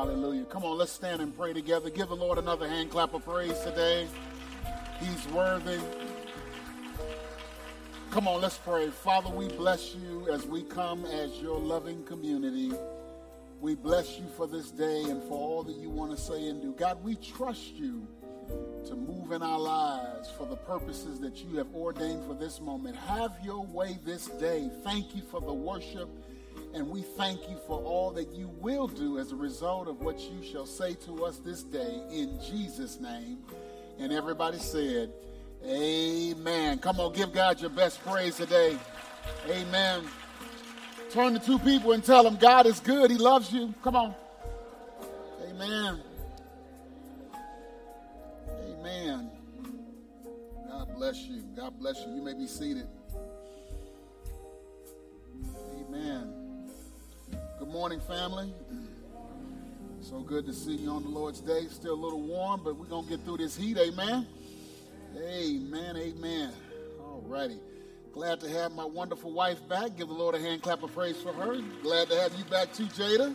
Hallelujah. Come on, let's stand and pray together. Give the Lord another hand clap of praise today. He's worthy. Come on, let's pray. Father, we bless you as we come as your loving community. We bless you for this day and for all that you want to say and do. God, we trust you to move in our lives for the purposes that you have ordained for this moment. Have your way this day. Thank you for the worship, and we thank you for all that you will do as a result of what you shall say to us this day in Jesus' name. And everybody said, Amen. Come on, give God your best praise today. Amen. Turn to two people and tell them God is good. He loves you. Come on. Amen. Amen. God bless you. God bless you. You may be seated. Amen. Good morning, family. So good to see you on the Lord's Day. Still a little warm, but we're going to get through this heat. Amen. Amen. Amen. All righty. Glad to have my wonderful wife back. Give the Lord a hand clap of praise for her. Glad to have you back too, Jada.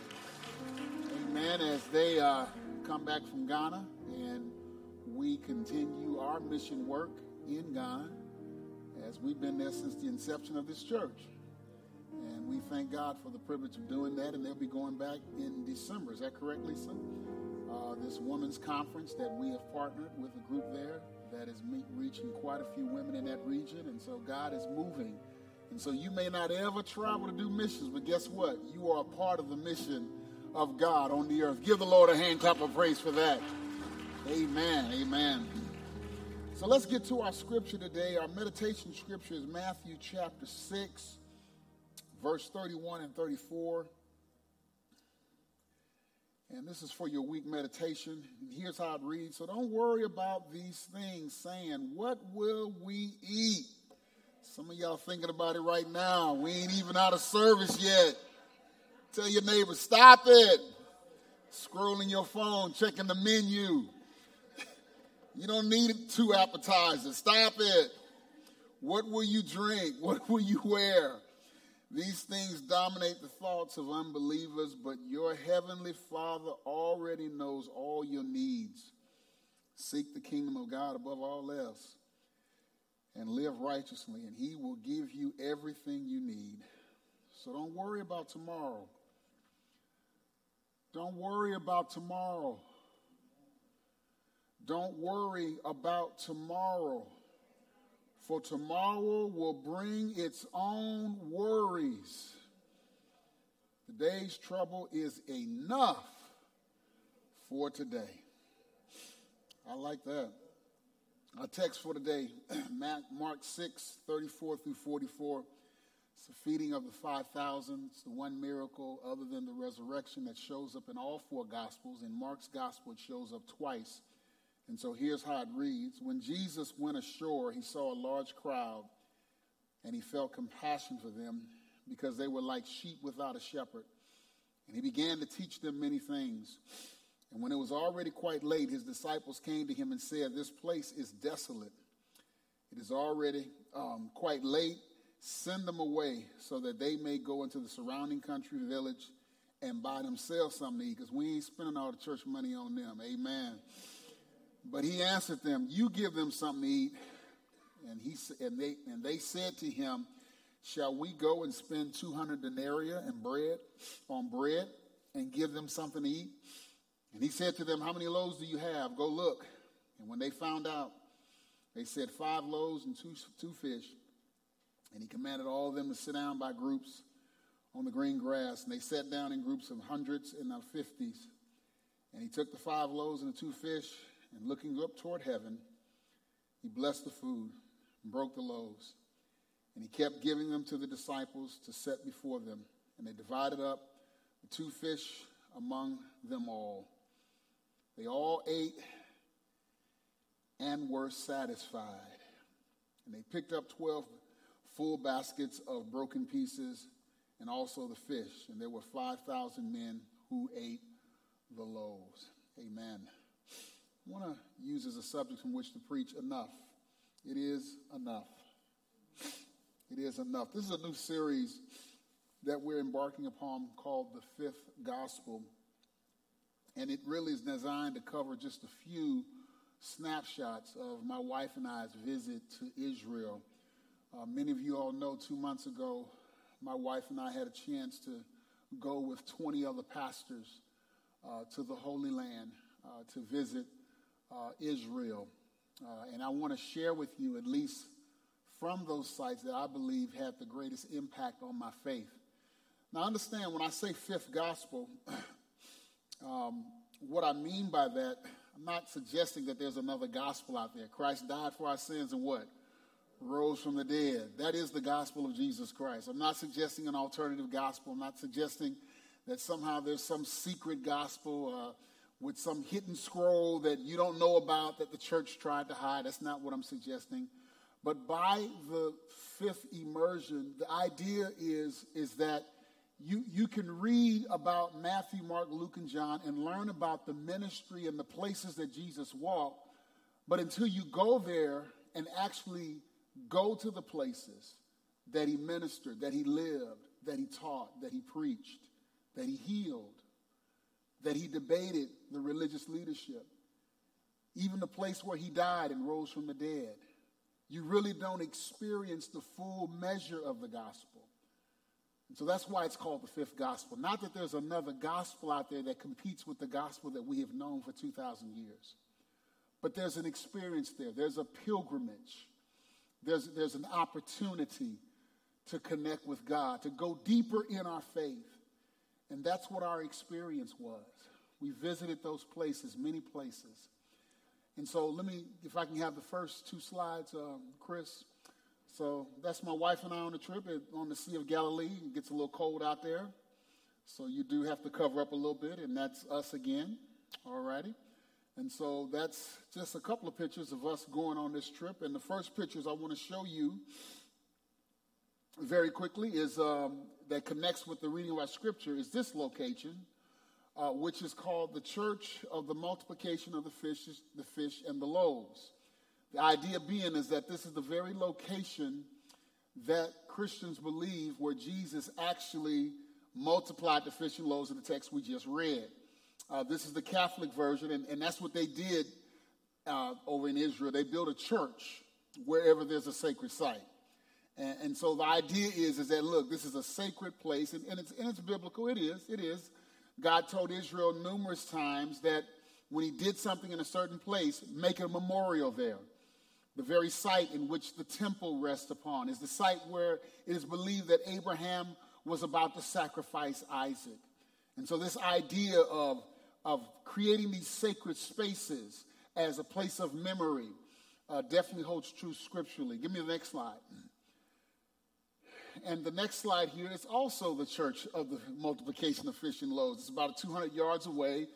Amen. As they uh, come back from Ghana and we continue our mission work in Ghana as we've been there since the inception of this church. We thank God for the privilege of doing that. And they'll be going back in December. Is that correct, Lisa? Uh, this women's conference that we have partnered with a group there that is reaching quite a few women in that region. And so God is moving. And so you may not ever travel to do missions, but guess what? You are a part of the mission of God on the earth. Give the Lord a hand clap of praise for that. Amen. Amen. So let's get to our scripture today. Our meditation scripture is Matthew chapter 6, verse 31 and 34. And this is for your week meditation. Here's how it reads. So don't worry about these things, saying, What will we eat? Some of y'all thinking about it right now. We ain't even out of service yet. Tell your neighbor, stop it. Scrolling your phone, checking the menu. You don't need two appetizers. Stop it. What will you drink? What will you wear? These things dominate the thoughts of unbelievers, but your heavenly Father already knows all your needs. Seek the kingdom of God above all else and live righteously, and He will give you everything you need. So don't worry about tomorrow. Don't worry about tomorrow. Don't worry about tomorrow for tomorrow will bring its own worries. Today's trouble is enough for today. I like that. Our text for today, Mark 6, 34 through 44. It's the feeding of the 5,000. It's the one miracle other than the resurrection that shows up in all four Gospels. In Mark's Gospel, it shows up twice and so here's how it reads When Jesus went ashore, he saw a large crowd, and he felt compassion for them because they were like sheep without a shepherd. And he began to teach them many things. And when it was already quite late, his disciples came to him and said, This place is desolate. It is already um, quite late. Send them away so that they may go into the surrounding country village and buy themselves something to eat because we ain't spending all the church money on them. Amen. But he answered them, You give them something to eat. And, he, and, they, and they said to him, Shall we go and spend 200 denarii and bread on bread and give them something to eat? And he said to them, How many loaves do you have? Go look. And when they found out, they said, Five loaves and two, two fish. And he commanded all of them to sit down by groups on the green grass. And they sat down in groups of hundreds and of fifties. And he took the five loaves and the two fish and looking up toward heaven, he blessed the food and broke the loaves. And he kept giving them to the disciples to set before them. And they divided up the two fish among them all. They all ate and were satisfied. And they picked up 12 full baskets of broken pieces and also the fish. And there were 5,000 men who ate the loaves. Amen. Want to use as a subject from which to preach enough. It is enough. It is enough. This is a new series that we're embarking upon called The Fifth Gospel. and it really is designed to cover just a few snapshots of my wife and I's visit to Israel. Uh, many of you all know two months ago, my wife and I had a chance to go with 20 other pastors uh, to the Holy Land uh, to visit uh, Israel. Uh, and I want to share with you, at least from those sites, that I believe had the greatest impact on my faith. Now, understand when I say fifth gospel, um, what I mean by that, I'm not suggesting that there's another gospel out there. Christ died for our sins and what? Rose from the dead. That is the gospel of Jesus Christ. I'm not suggesting an alternative gospel. I'm not suggesting that somehow there's some secret gospel uh, with some hidden scroll that you don't know about that the church tried to hide. That's not what I'm suggesting. But by the fifth immersion, the idea is, is that you, you can read about Matthew, Mark, Luke, and John and learn about the ministry and the places that Jesus walked. But until you go there and actually go to the places that he ministered, that he lived, that he taught, that he preached, that he healed, that he debated the religious leadership, even the place where he died and rose from the dead, you really don't experience the full measure of the gospel. And so that's why it's called the fifth gospel. Not that there's another gospel out there that competes with the gospel that we have known for 2,000 years, but there's an experience there, there's a pilgrimage, there's, there's an opportunity to connect with God, to go deeper in our faith. And that's what our experience was. We visited those places, many places. And so let me, if I can have the first two slides, um, Chris. So that's my wife and I on the trip on the Sea of Galilee. It gets a little cold out there. So you do have to cover up a little bit, and that's us again. All righty. And so that's just a couple of pictures of us going on this trip. And the first pictures I want to show you very quickly is um, that connects with the reading of our scripture is this location, uh, which is called the Church of the Multiplication of the Fishes, the Fish and the Loaves. The idea being is that this is the very location that Christians believe where Jesus actually multiplied the fish and loaves in the text we just read. Uh, this is the Catholic version, and, and that's what they did uh, over in Israel. They built a church wherever there's a sacred site. And, and, so the idea is, is that, look, this is a sacred place, and, and, it's, and it's biblical. It is. It is. God told Israel numerous times that when he did something in a certain place, make a memorial there. The very site in which the temple rests upon is the site where it is believed that Abraham was about to sacrifice Isaac. And so, this idea of, of creating these sacred spaces as a place of memory uh, definitely holds true scripturally. Give me the next slide. And the next slide here is also the church of the multiplication of fish and loaves. It's about 200 yards away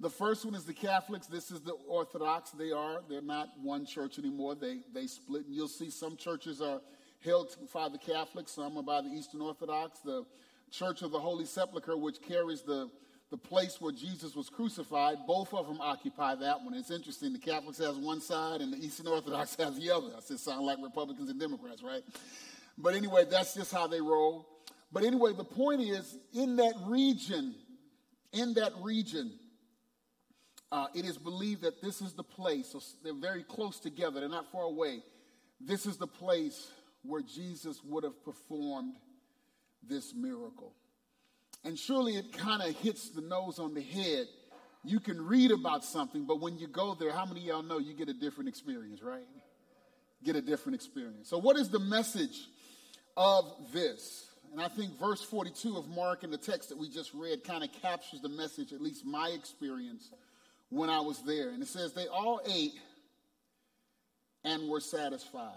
the first one is the Catholics. This is the Orthodox. They are, they're not one church anymore. They, they split. And you'll see some churches are held by the Catholics, some are by the Eastern Orthodox. The Church of the Holy Sepulchre, which carries the, the place where Jesus was crucified, both of them occupy that one. It's interesting. The Catholics has one side and the Eastern Orthodox has the other. I said, sound like Republicans and Democrats, right? But anyway, that's just how they roll. But anyway, the point is, in that region, in that region, uh, it is believed that this is the place, so they're very close together, they're not far away. This is the place where Jesus would have performed this miracle. And surely it kind of hits the nose on the head. You can read about something, but when you go there, how many y'all know you get a different experience, right? Get a different experience. So, what is the message of this? And I think verse 42 of Mark in the text that we just read kind of captures the message, at least my experience when I was there. And it says, They all ate and were satisfied.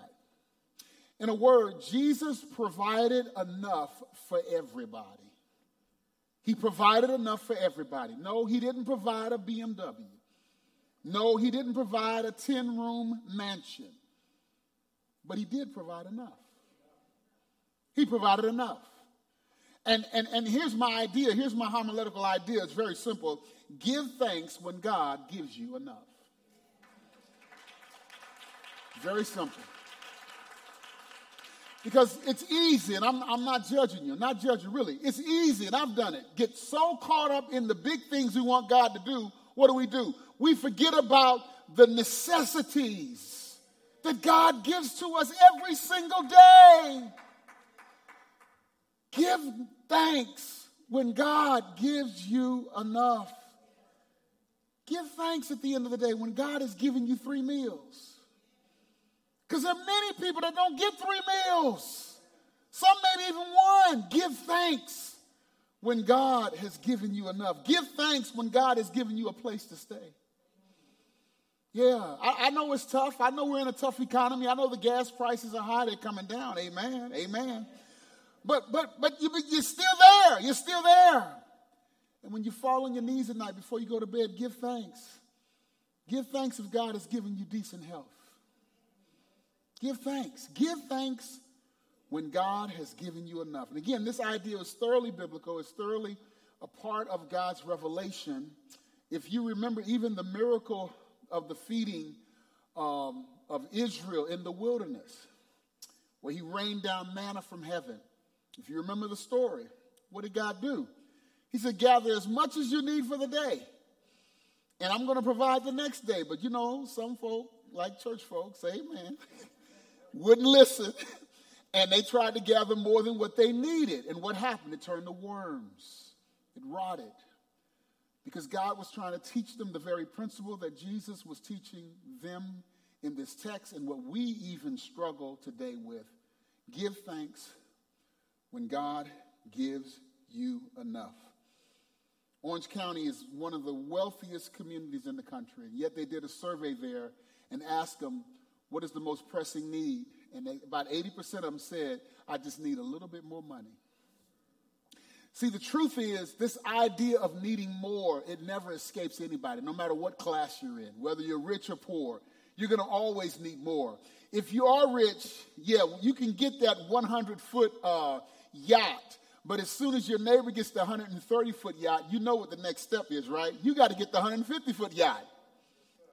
In a word, Jesus provided enough for everybody. He provided enough for everybody. No, he didn't provide a BMW. No, he didn't provide a 10 room mansion. But he did provide enough. He provided enough. And, and, and here's my idea. Here's my homiletical idea. It's very simple. Give thanks when God gives you enough. Very simple. Because it's easy, and I'm, I'm not judging you, not judging really. It's easy, and I've done it. Get so caught up in the big things we want God to do, what do we do? We forget about the necessities that God gives to us every single day. Give thanks when God gives you enough. Give thanks at the end of the day when God has given you three meals. Because there are many people that don't get three meals, some maybe even one. Give thanks when God has given you enough. Give thanks when God has given you a place to stay. Yeah, I, I, know it's tough. I know we're in a tough economy. I know the gas prices are high. They're coming down. Amen. Amen. But but but you, you're still there. You're still there. And when you fall on your knees at night before you go to bed, give thanks. Give thanks if God has given you decent health. Give thanks. Give thanks when God has given you enough. And again, this idea is thoroughly biblical, it's thoroughly a part of God's revelation. If you remember, even the miracle of the feeding um, of Israel in the wilderness, where he rained down manna from heaven. If you remember the story, what did God do? He said, Gather as much as you need for the day, and I'm going to provide the next day. But you know, some folk, like church folks, amen. wouldn't listen, and they tried to gather more than what they needed. And what happened? It turned to worms, it rotted. Because God was trying to teach them the very principle that Jesus was teaching them in this text and what we even struggle today with. Give thanks when God gives you enough. Orange County is one of the wealthiest communities in the country, and yet they did a survey there and asked them what is the most pressing need? And they, about 80% of them said, I just need a little bit more money. See, the truth is, this idea of needing more, it never escapes anybody, no matter what class you're in, whether you're rich or poor. You're going to always need more. If you are rich, yeah, you can get that 100 foot uh, yacht, but as soon as your neighbor gets the 130 foot yacht, you know what the next step is, right? You got to get the 150 foot yacht.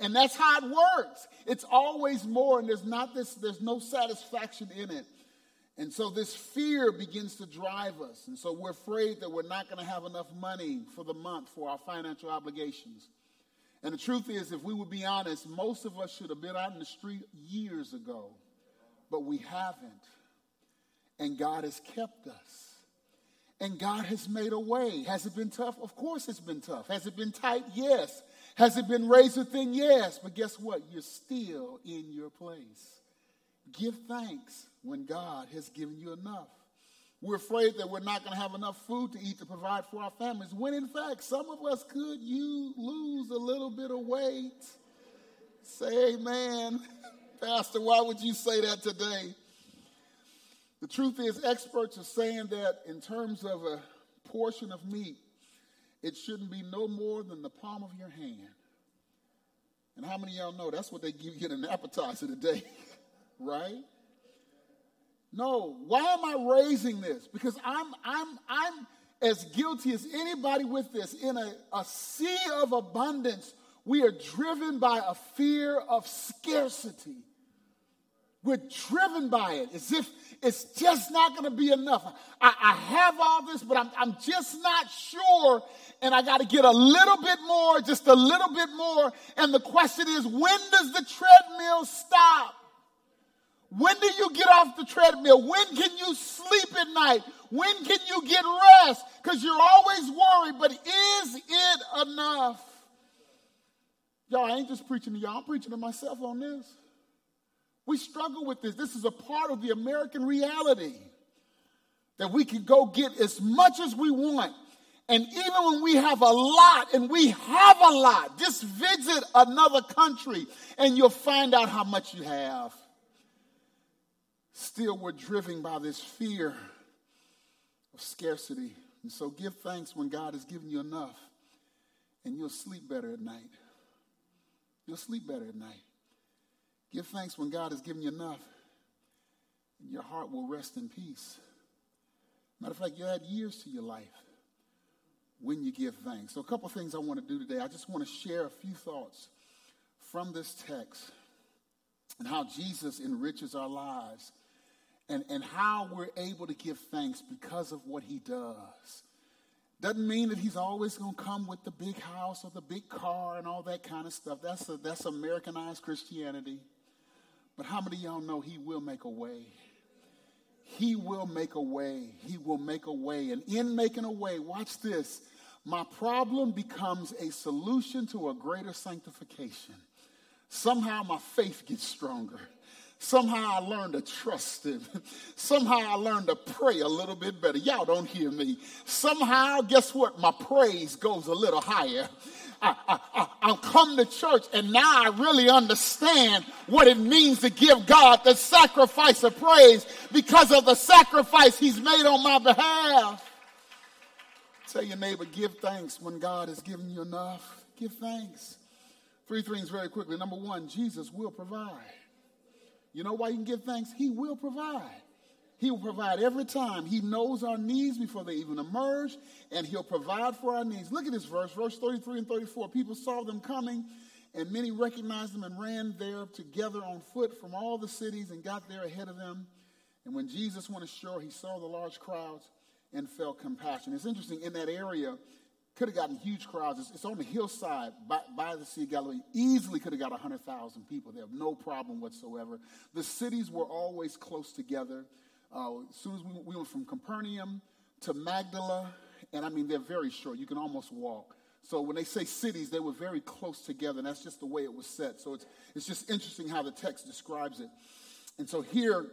And that's how it works. It's always more, and there's not this, there's no satisfaction in it. And so this fear begins to drive us. And so we're afraid that we're not going to have enough money for the month for our financial obligations. And the truth is, if we would be honest, most of us should have been out in the street years ago, but we haven't. And God has kept us. And God has made a way. Has it been tough? Of course it's been tough. Has it been tight? Yes. Has it been razor thin? Yes. But guess what? You're still in your place. Give thanks when God has given you enough. We're afraid that we're not going to have enough food to eat to provide for our families, when in fact, some of us could you lose a little bit of weight. Say amen. Pastor, why would you say that today? The truth is, experts are saying that in terms of a portion of meat, it shouldn't be no more than the palm of your hand. And how many y'all know that's what they give you in an appetizer today, right? No, why am I raising this? Because I'm I'm I'm as guilty as anybody with this. In a, a sea of abundance, we are driven by a fear of scarcity. We're driven by it as if it's just not going to be enough. I, I, have all this, but I'm, I'm just not sure. And I got to get a little bit more, just a little bit more. And the question is, when does the treadmill stop? When do you get off the treadmill? When can you sleep at night? When can you get rest? Because you're always worried, but is it enough? Y'all, I ain't just preaching to y'all, I'm preaching to myself on this. We struggle with this. This is a part of the American reality that we can go get as much as we want. And even when we have a lot, and we have a lot, just visit another country and you'll find out how much you have. Still, we're driven by this fear of scarcity. And so give thanks when God has given you enough, and you'll sleep better at night. You'll sleep better at night. Give thanks when God has given you enough, and your heart will rest in peace. Matter of fact, you add years to your life when you give thanks. So, a couple things I want to do today. I just want to share a few thoughts from this text and how Jesus enriches our lives and, and how we're able to give thanks because of what he does. Doesn't mean that he's always going to come with the big house or the big car and all that kind of stuff. That's, a, that's Americanized Christianity. But how many of y'all know he will make a way? He will make a way. He will make a way. And in making a way, watch this my problem becomes a solution to a greater sanctification. Somehow my faith gets stronger. Somehow I learn to trust him. Somehow I learn to pray a little bit better. Y'all don't hear me. Somehow, guess what? My praise goes a little higher. I, I, I, come to church and now I really understand what it means to give God the sacrifice of praise because of the sacrifice he's made on my behalf. Tell your neighbor, give thanks when God has given you enough. Give thanks. Three things very quickly. Number one, Jesus will provide. You know why you can give thanks? He will provide. He will provide every time. He knows our needs before they even emerge, and He'll provide for our needs. Look at this verse, verse 33 and 34. People saw them coming, and many recognized them and ran there together on foot from all the cities and got there ahead of them. And when Jesus went ashore, he saw the large crowds and felt compassion. It's interesting, in that area, could have gotten huge crowds. It's, it's on the hillside by, by, the Sea of Galilee. Easily could have got 100,000 people there, no problem whatsoever. The cities were always close together. As soon as we, we went from Capernaum to Magdala, and I mean, they're very short. You can almost walk. So when they say cities, they were very close together, and that's just the way it was set. So it's, it's just interesting how the text describes it. And so here,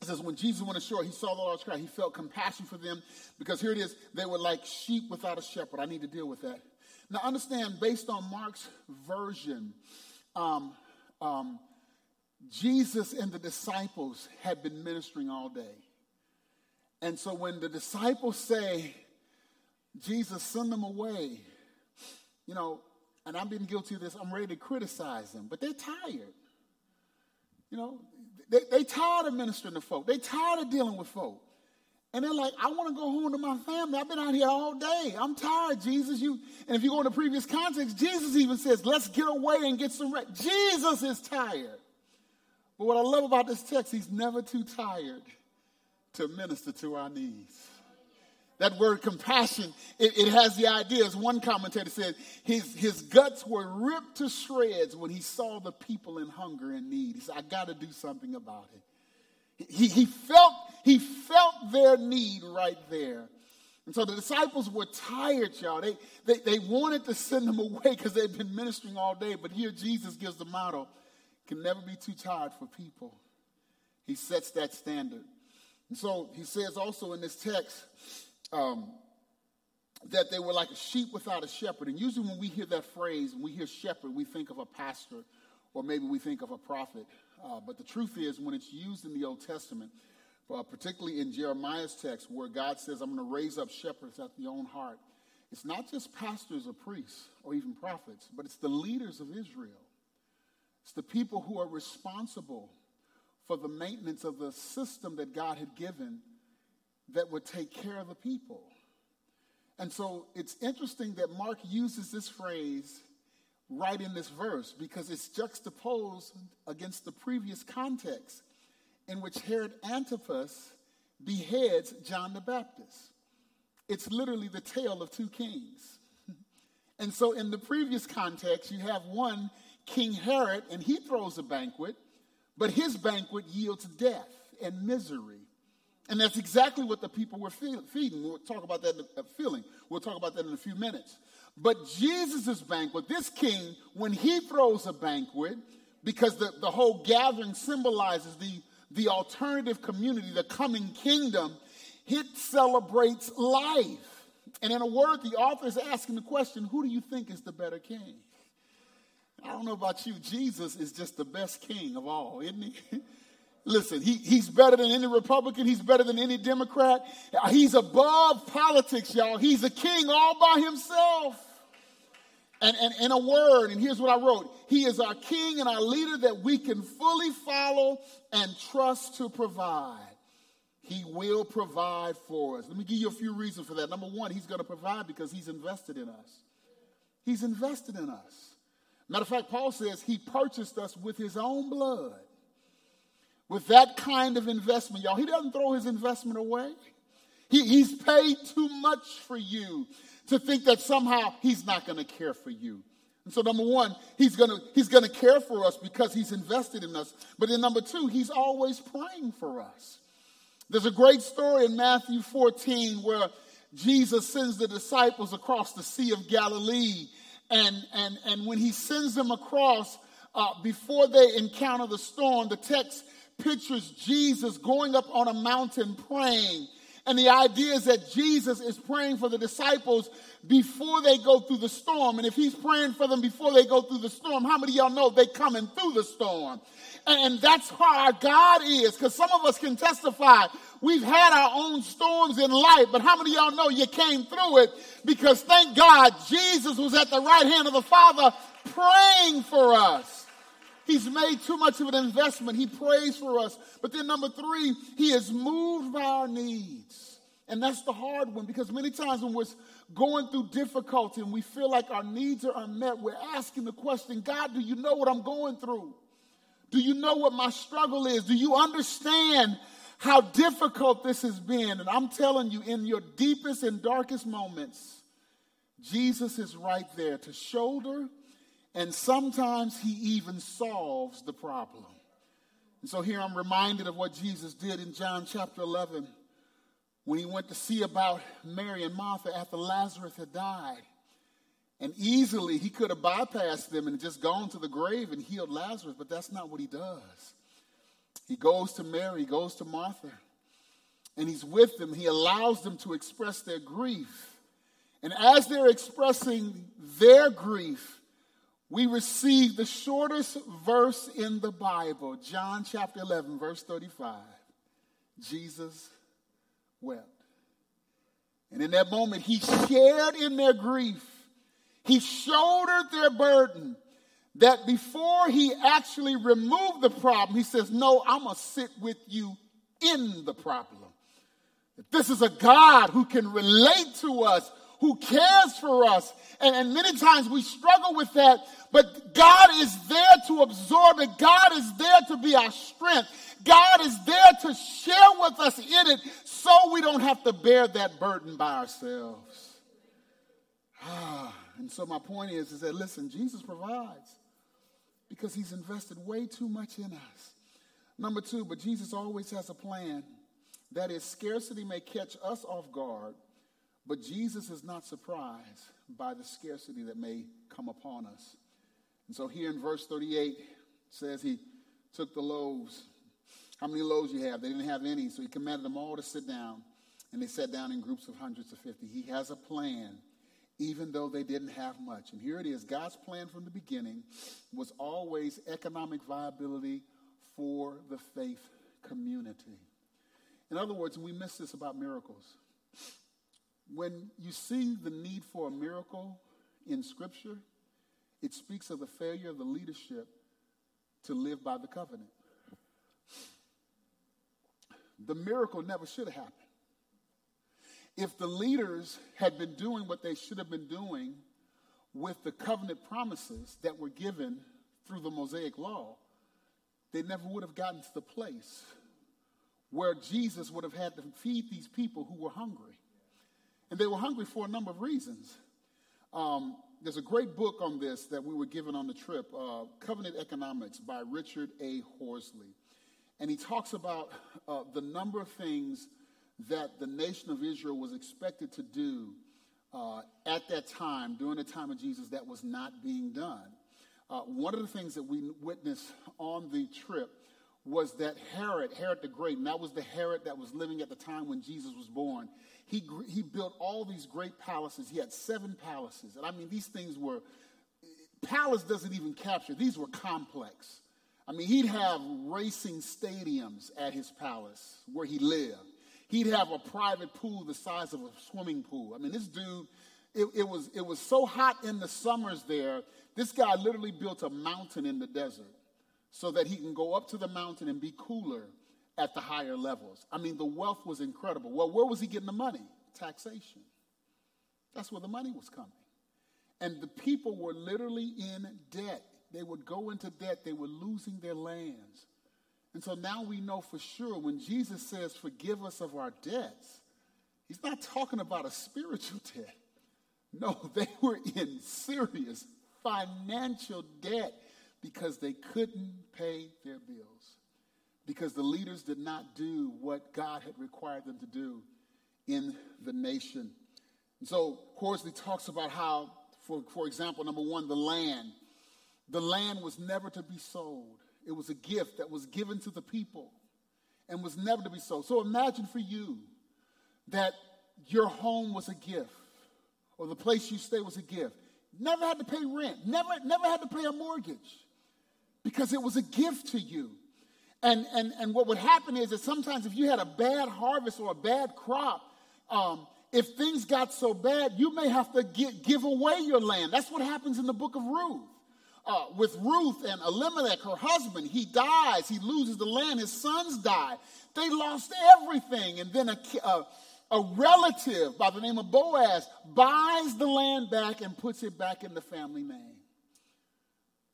it says, when Jesus went ashore, he saw the large crowd. He felt compassion for them because here it is, they were like sheep without a shepherd. I need to deal with that. Now, understand, based on Mark's version, um, um, Jesus and the disciples had been ministering all day. And so when the disciples say, Jesus, send them away, you know, and I've been guilty of this, I'm ready to criticize them, but they're tired. You know, they, they tired of ministering to folk. They tired of dealing with folk. And they're like, I want to go home to my family. I've been out here all day. I'm tired, Jesus. You and if you go in the previous context, Jesus even says, let's get away and get some rest. Jesus is tired. But what I love about this text, he's never too tired to minister to our needs. That word compassion, it, it, has the idea, as one commentator said, his, his guts were ripped to shreds when he saw the people in hunger and need. He said, I got to do something about it. He, he, felt, he felt their need right there. And so the disciples were tired, y'all. They, they, they wanted to send them away because they'd been ministering all day. But here Jesus gives the motto can never be too tired for people. He sets that standard. And so he says also in this text, um, that they were like a sheep without a shepherd. And usually, when we hear that phrase, when we hear shepherd, we think of a pastor or maybe we think of a prophet. Uh, but the truth is, when it's used in the Old Testament, uh, particularly in Jeremiah's text, where God says, I'm going to raise up shepherds at the own heart, it's not just pastors or priests or even prophets, but it's the leaders of Israel. It's the people who are responsible for the maintenance of the system that God had given that would take care of the people. And so it's interesting that Mark uses this phrase right in this verse because it's juxtaposed against the previous context in which Herod Antipas beheads John the Baptist. It's literally the tale of two kings. and so in the previous context, you have one, King Herod, and he throws a banquet, but his banquet yields death and misery. And that's exactly what the people were feeding. We'll talk about that feeling. We'll talk about that in a few minutes. But Jesus' banquet, this king, when he throws a banquet, because the, the whole gathering symbolizes the, the alternative community, the coming kingdom, it celebrates life. And in a word, the author is asking the question who do you think is the better king? I don't know about you, Jesus is just the best king of all, isn't he? Listen, he, he's better than any Republican. He's better than any Democrat. He's above politics, y'all. He's a king all by himself. And, and in a word, and here's what I wrote He is our king and our leader that we can fully follow and trust to provide. He will provide for us. Let me give you a few reasons for that. Number one, He's going to provide because He's invested in us. He's invested in us. Matter of fact, Paul says He purchased us with His own blood with that kind of investment, y'all, he doesn't throw his investment away. He, he's paid too much for you to think that somehow he's not going to care for you. And so number one, he's gonna he's gonna care for us because he's invested in us. But then number two, he's always praying for us. There's a great story in Matthew 14 where Jesus sends the disciples across the Sea of Galilee. And, and, and when he sends them across, uh, before they encounter the storm, the text pictures Jesus going up on a mountain praying. And the idea is that Jesus is praying for the disciples before they go through the storm. And if he's praying for them before they go through the storm, how many of y'all know they coming through the storm? And that's how our God is, because some of us can testify. We've had our own storms in life, but how many of y'all know you came through it? Because thank God Jesus was at the right hand of the Father praying for us. He's made too much of an investment. He prays for us. But then, number three, he is moved by our needs. And that's the hard one because many times when we're going through difficulty and we feel like our needs are unmet, we're asking the question God, do you know what I'm going through? Do you know what my struggle is? Do you understand how difficult this has been? And I'm telling you, in your deepest and darkest moments, Jesus is right there to shoulder, and sometimes he even solves the problem. And so here I'm reminded of what Jesus did in John chapter 11 when he went to see about Mary and Martha after Lazarus had died. And easily he could have bypassed them and just gone to the grave and healed Lazarus, but that's not what he does. He goes to Mary, goes to Martha, and he's with them. He allows them to express their grief. And as they're expressing their grief, we receive the shortest verse in the Bible, John chapter 11, verse 35. Jesus wept. And in that moment, he shared in their grief. He shouldered their burden that before he actually removed the problem, he says, No, I'm going to sit with you in the problem. This is a God who can relate to us, who cares for us. And, and many times we struggle with that, but God is there to absorb it. God is there to be our strength. God is there to share with us in it so we don't have to bear that burden by ourselves. Ah. And so my point is, is that listen, Jesus provides because he's invested way too much in us. Number two, but Jesus always has a plan. That is, scarcity may catch us off guard, but Jesus is not surprised by the scarcity that may come upon us. And so here in verse 38 says he took the loaves. How many loaves you have? They didn't have any, so he commanded them all to sit down. And they sat down in groups of hundreds of fifty. He has a plan even though they didn't have much. And here it is God's plan from the beginning was always economic viability for the faith community. In other words, we miss this about miracles. When you see the need for a miracle in Scripture, it speaks of the failure of the leadership to live by the covenant. The miracle never should have happened. If the leaders had been doing what they should have been doing with the covenant promises that were given through the Mosaic law, they never would have gotten to the place where Jesus would have had to feed these people who were hungry. And they were hungry for a number of reasons. Um, there's a great book on this that we were given on the trip, uh, Covenant Economics by Richard A. Horsley. And he talks about uh, the number of things that the nation of Israel was expected to do uh, at that time, during the time of Jesus, that was not being done. Uh, one of the things that we witnessed on the trip was that Herod, Herod the Great, and that was the Herod that was living at the time when Jesus was born. He, he built all these great palaces. He had seven palaces. And I mean, these things were, palace doesn't even capture, these were complex. I mean, he'd have racing stadiums at his palace where he lived. He'd have a private pool the size of a swimming pool. I mean, this dude, it, it, was, it was so hot in the summers there, this guy literally built a mountain in the desert so that he can go up to the mountain and be cooler at the higher levels. I mean, the wealth was incredible. Well, where was he getting the money? Taxation. That's where the money was coming. And the people were literally in debt. They would go into debt, they were losing their lands. And so now we know for sure when Jesus says, Forgive us of our debts, he's not talking about a spiritual debt. No, they were in serious financial debt because they couldn't pay their bills, because the leaders did not do what God had required them to do in the nation. And so, Horsley talks about how, for, for example, number one, the land. The land was never to be sold. It was a gift that was given to the people and was never to be sold. So imagine for you that your home was a gift or the place you stay was a gift. Never had to pay rent, never, never had to pay a mortgage because it was a gift to you. And, and, and what would happen is that sometimes if you had a bad harvest or a bad crop, um, if things got so bad, you may have to get, give away your land. That's what happens in the book of Ruth. Uh, with Ruth and Elimelech, her husband, he dies, he loses the land, his sons die. They lost everything. And then a, a, a relative by the name of Boaz buys the land back and puts it back in the family name.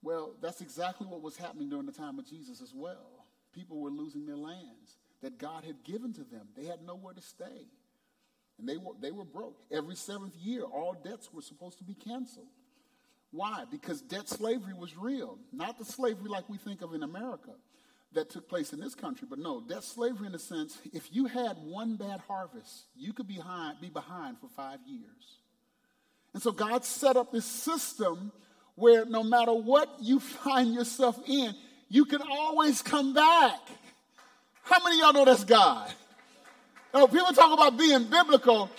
Well, that's exactly what was happening during the time of Jesus as well. People were losing their lands that God had given to them. They had nowhere to stay. And they were, they were broke. Every seventh year, all debts were supposed to be canceled. Why? Because debt slavery was real. Not the slavery like we think of in America that took place in this country, but no, debt slavery in the sense if you had one bad harvest, you could be behind, be behind for five years. And so God set up this system where no matter what you find yourself in, you can always come back. How many y'all know that's God? You know, people talk about being biblical.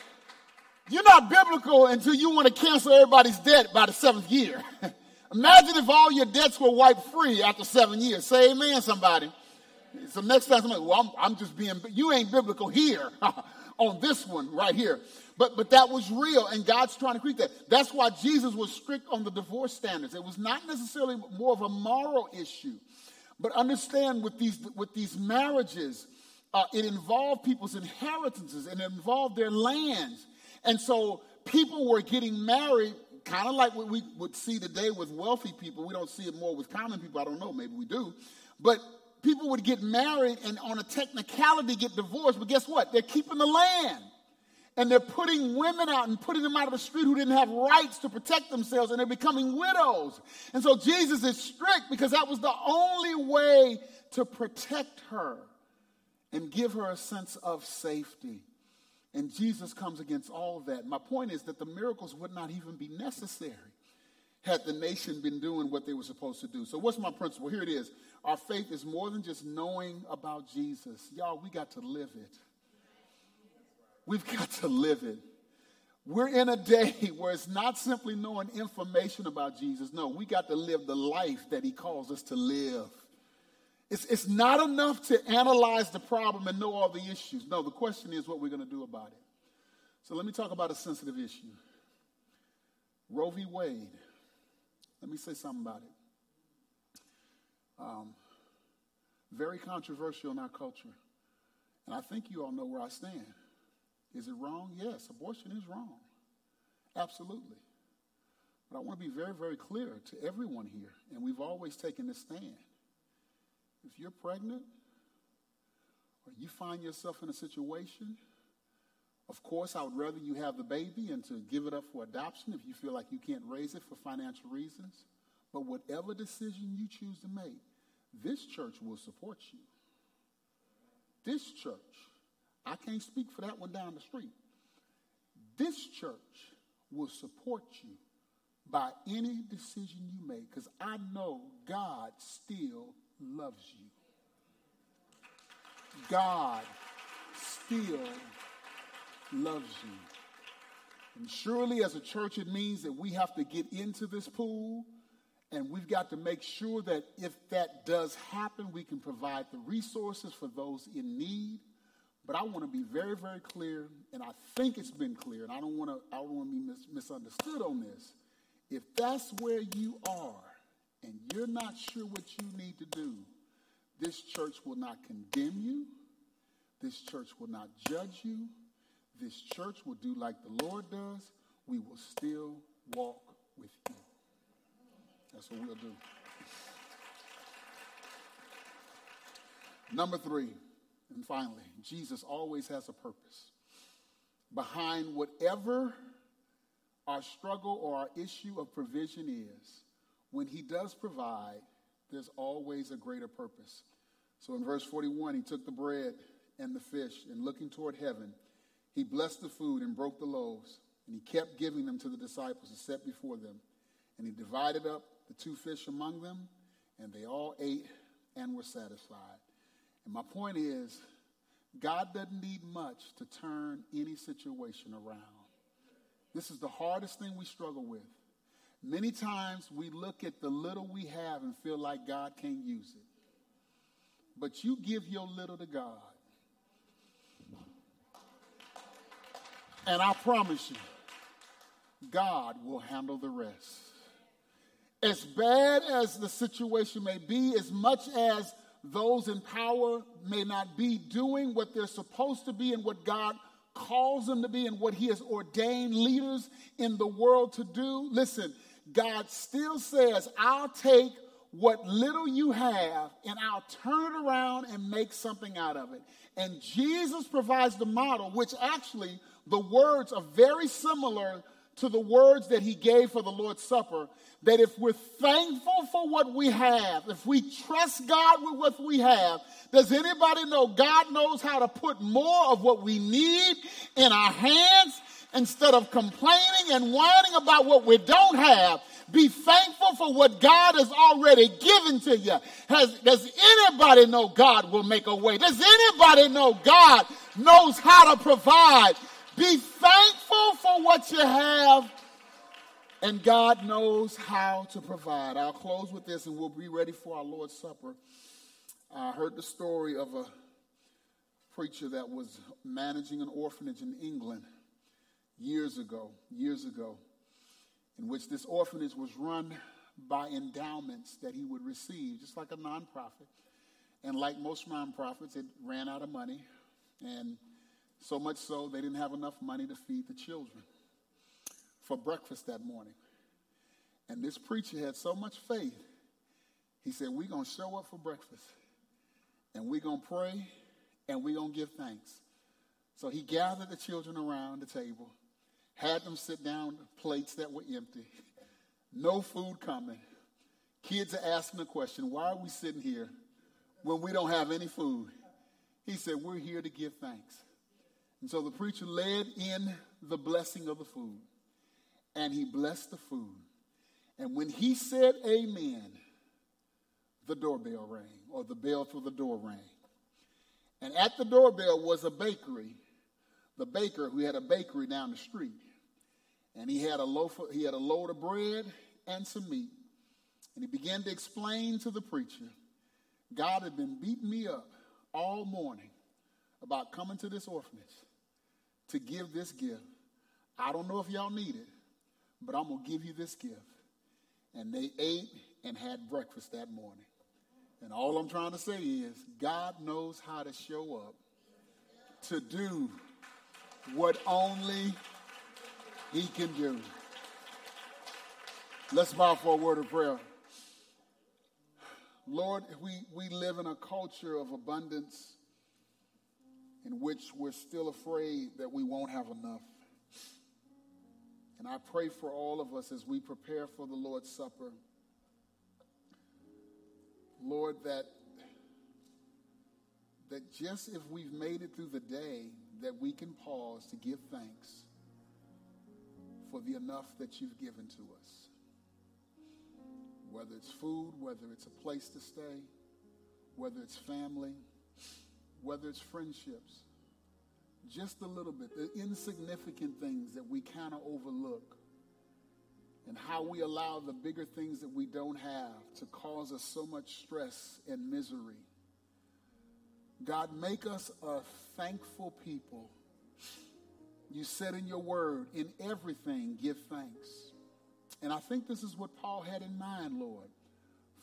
You're not biblical until you want to cancel everybody's debt by the seventh year. Imagine if all your debts were wiped free after seven years. Say amen, somebody. So next time somebody, well, I'm, I'm just being, you ain't biblical here on this one right here. But, but that was real, and God's trying to create that. That's why Jesus was strict on the divorce standards. It was not necessarily more of a moral issue. But understand with these, with these marriages, uh, it involved people's inheritances and it involved their lands. And so people were getting married kind of like what we would see today with wealthy people. We don't see it more with common people. I don't know, maybe we do. But people would get married and on a technicality get divorced. But guess what? They're keeping the land. And they're putting women out and putting them out of the street who didn't have rights to protect themselves, and they're becoming widows. And so Jesus is strict because that was the only way to protect her and give her a sense of safety. And Jesus comes against all of that. My point is that the miracles would not even be necessary had the nation been doing what they were supposed to do. So, what's my principle? Here it is. Our faith is more than just knowing about Jesus. Y'all, we got to live it. We've got to live it. We're in a day where it's not simply knowing information about Jesus. No, we got to live the life that he calls us to live. It's, it's not enough to analyze the problem and know all the issues. No, the question is what we're going to do about it. So let me talk about a sensitive issue Roe v. Wade. Let me say something about it. Um, very controversial in our culture. And I think you all know where I stand. Is it wrong? Yes, abortion is wrong. Absolutely. But I want to be very, very clear to everyone here, and we've always taken this stand. If you're pregnant or you find yourself in a situation, of course, I would rather you have the baby and to give it up for adoption if you feel like you can't raise it for financial reasons. But whatever decision you choose to make, this church will support you. This church, I can't speak for that one down the street. This church will support you by any decision you make because I know God still loves you. God still loves you. And surely, as a church, it means that we have to get into this pool and we've got to make sure that if that does happen, we can provide the resources for those in need. But I want to be very, very clear, and I think it's been clear, and I don't want to, I don't want to be mis- misunderstood on this. If that's where you are, and you're not sure what you need to do, this church will not condemn you. This church will not judge you. This church will do like the Lord does. We will still walk with you. That's what we'll do. Number three, and finally, Jesus always has a purpose. Behind whatever our struggle or our issue of provision is, when he does provide, there's always a greater purpose. So in verse 41, he took the bread and the fish, and looking toward heaven, he blessed the food and broke the loaves, and he kept giving them to the disciples to set before them. And he divided up the two fish among them, and they all ate and were satisfied. And my point is, God doesn't need much to turn any situation around. This is the hardest thing we struggle with. Many times we look at the little we have and feel like God can't use it. But you give your little to God. And I promise you, God will handle the rest. As bad as the situation may be, as much as those in power may not be doing what they're supposed to be and what God calls them to be and what He has ordained leaders in the world to do, listen, God still says, I'll take what little you have and I'll turn it around and make something out of it. And Jesus provides the model, which actually the words are very similar to the words that he gave for the Lord's Supper. That if we're thankful for what we have, if we trust God with what we have, does anybody know God knows how to put more of what we need in our hands instead of complaining and whining about what we don't have? Be thankful for what God has already given to you. Has, does anybody know God will make a way? Does anybody know God knows how to provide? Be thankful for what you have, and God knows how to provide. I'll close with this and we'll be ready for our Lord's Supper. I heard the story of a preacher that was managing an orphanage in England years ago, years ago in which this orphanage was run by endowments that he would receive, just like a nonprofit. And like most nonprofits, it ran out of money. And so much so, they didn't have enough money to feed the children for breakfast that morning. And this preacher had so much faith, he said, We're going to show up for breakfast, and we're going to pray, and we're going to give thanks. So he gathered the children around the table, had them sit down, plates that were empty, no food coming. Kids are asking the question, why are we sitting here when we don't have any food? He said, We're here to give thanks. And so the preacher led in the blessing of the food, and he blessed the food. And when he said amen, the doorbell rang, or the bell for the door rang. And at the doorbell was a bakery, the baker who had a bakery down the street and he had a loaf of, he had a load of bread and some meat. And he began to explain to the preacher, God had been beating me up all morning about coming to this orphanage to give this gift. I don't know if y'all need it, but I'm going to give you this gift. And they ate and had breakfast that morning. And all I'm trying to say is, God knows how to show up to do what only he can do. Let's bow for a word of prayer. Lord, we, we live in a culture of abundance in which we're still afraid that we won't have enough. And I pray for all of us as we prepare for the Lord's Supper. Lord, that, that just if we've made it through the day, that we can pause to give thanks for the enough that you've given to us. Whether it's food, whether it's a place to stay, whether it's family, whether it's friendships, just a little bit, the insignificant things that we kind of overlook, and how we allow the bigger things that we don't have to cause us so much stress and misery. God, make us a thankful people you said in your word, in everything give thanks. And I think this is what Paul had in mind, Lord,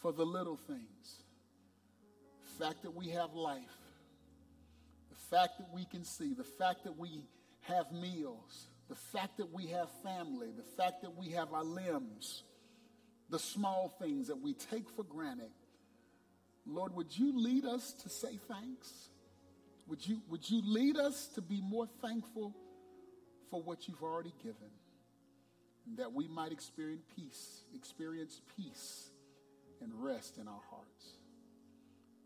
for the little things. The fact that we have life, the fact that we can see, the fact that we have meals, the fact that we have family, the fact that we have our limbs, the small things that we take for granted. Lord, would you lead us to say thanks? Would you, would you lead us to be more thankful for what you've already given? That we might experience peace, experience peace and rest in our hearts.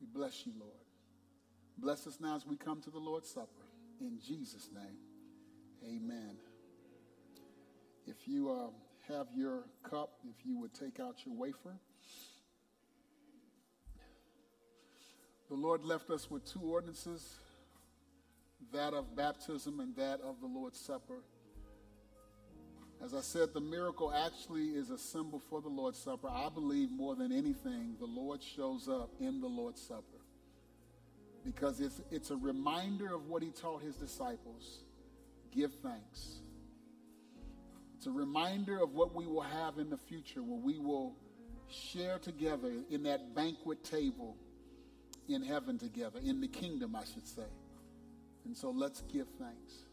We bless you, Lord. Bless us now as we come to the Lord's Supper. In Jesus' name, amen. If you uh, have your cup, if you would take out your wafer. The Lord left us with two ordinances that of baptism and that of the Lord's Supper. As I said, the miracle actually is a symbol for the Lord's Supper. I believe more than anything, the Lord shows up in the Lord's Supper because it's, it's a reminder of what he taught his disciples give thanks. It's a reminder of what we will have in the future where we will share together in that banquet table in heaven together, in the kingdom, I should say. And so let's give thanks.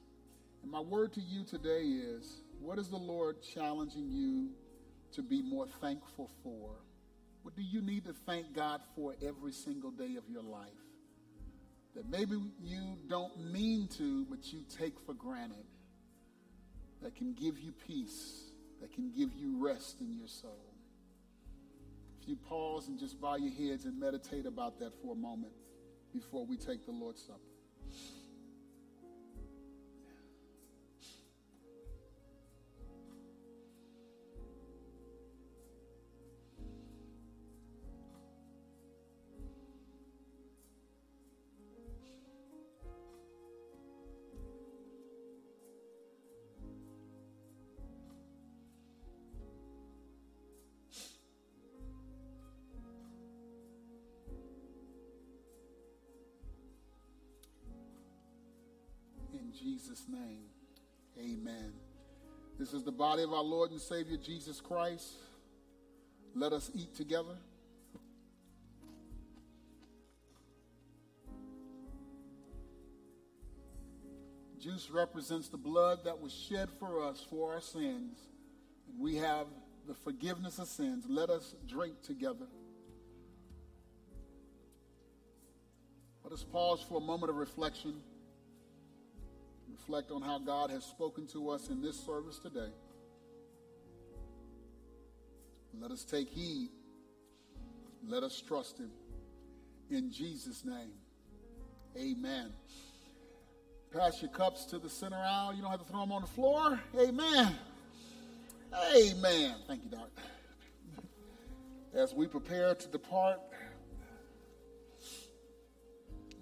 And my word to you today is what is the Lord challenging you to be more thankful for? What do you need to thank God for every single day of your life? That maybe you don't mean to, but you take for granted. That can give you peace, that can give you rest in your soul If you pause and just bow your heads and meditate about that for a moment before we take the Lord's Supper. Jesus' name, amen. This is the body of our Lord and Savior Jesus Christ. Let us eat together. Juice represents the blood that was shed for us for our sins. We have the forgiveness of sins. Let us drink together. Let us pause for a moment of reflection reflect on how God has spoken to us in this service today. Let us take heed. Let us trust Him. In Jesus' name, amen. Pass your cups to the center aisle. You don't have to throw them on the floor. Amen. Amen. Thank you, Doc. As we prepare to depart,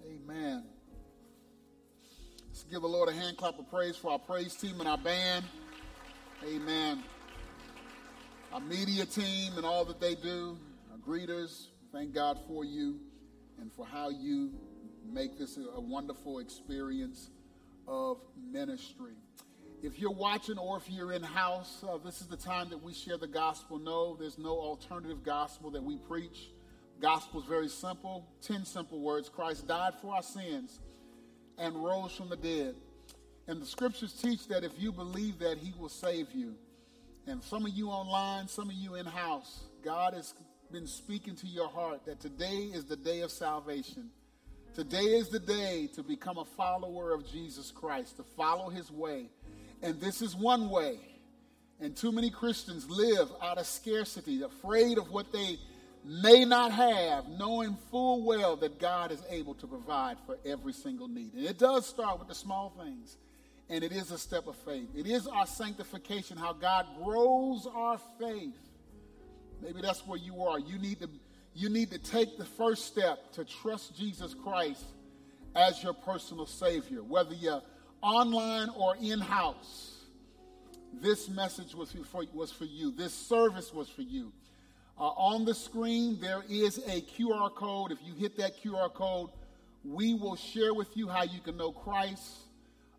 amen give the Lord a hand clap of praise for our praise team and our band. Amen. Our media team and all that they do, our greeters, thank God for you and for how you make this a wonderful experience of ministry. If you're watching or if you're in house, uh, this is the time that we share the gospel. No, there's no alternative gospel that we preach. Gospel is very simple 10 simple words Christ died for our sins and rose from the dead. And the scriptures teach that if you believe that, he will save you. And some of you online, some of you in house, God has been speaking to your heart that today is the day of salvation. Today is the day to become a follower of Jesus Christ, to follow his way. And this is one way. And too many Christians live out of scarcity, afraid of what they may not have, knowing full well that God is able to provide for every single need. And it does start with the small things, and it is a step of faith. It is our sanctification, how God grows our faith. Maybe that's where you are. You need to you need to take the first step to trust Jesus Christ as your personal Savior, whether you're online or in house. This message was for, was for you. This service was for you. Uh, on the screen, there is a QR code. If you hit that QR code, we will share with you how you can know Christ.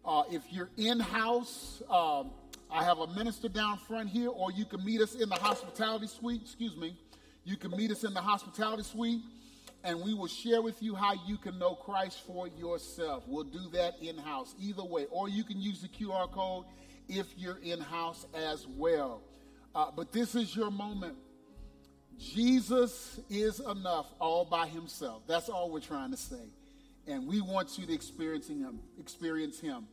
Uh, if you're in house, um, I have a minister down front here, or you can meet us in the hospitality suite. Excuse me. You can meet us in the hospitality suite, and we will share with you how you can know Christ for yourself. We'll do that in house, either way. Or you can use the QR code if you're in house as well. Uh, but this is your moment Jesus is enough all by himself. That's all we're trying to say. And we want you to experience him. Experience him.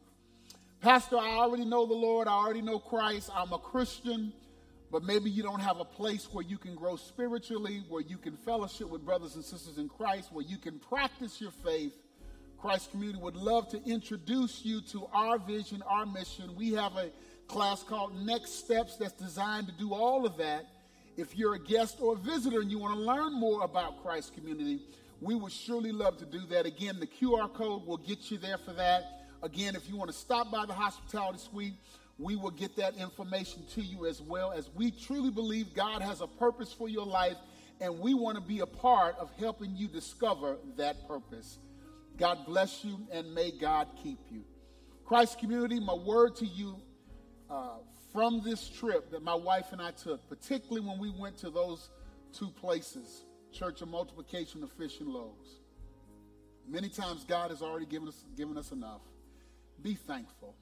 Pastor, I already know the Lord. I already know Christ. I'm a Christian. But maybe you don't have a place where you can grow spiritually, where you can fellowship with brothers and sisters in Christ, where you can practice your faith. Christ Community would love to introduce you to our vision, our mission. We have a class called Next Steps that's designed to do all of that. If you're a guest or a visitor and you want to learn more about Christ Community, we would surely love to do that. Again, the QR code will get you there for that. Again, if you want to stop by the hospitality suite, we will get that information to you as well as we truly believe God has a purpose for your life and we want to be a part of helping you discover that purpose. God bless you and may God keep you. Christ community, my word to you uh, from this trip that my wife and I took, particularly when we went to those two places, Church of Multiplication of Fish and Loaves. Many times God has already given us, given us enough. Be thankful.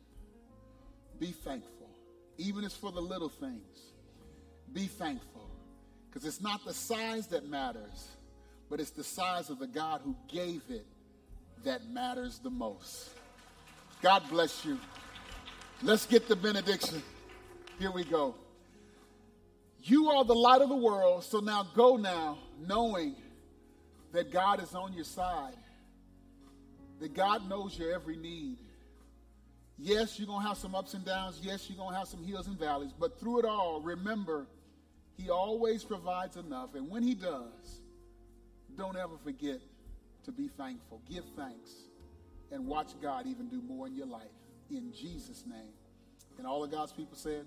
Be thankful. Even as for the little things, be thankful. Because it's not the size that matters, but it's the size of the God who gave it that matters the most. God bless you. Let's get the benediction. Here we go. You are the light of the world, so now go now, knowing that God is on your side, that God knows your every need. Yes, you're going to have some ups and downs. Yes, you're going to have some hills and valleys. But through it all, remember, He always provides enough. And when He does, don't ever forget to be thankful. Give thanks and watch God even do more in your life. In Jesus' name. And all of God's people said,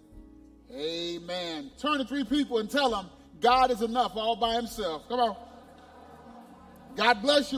Amen. Turn to three people and tell them God is enough all by himself. Come on. God bless you.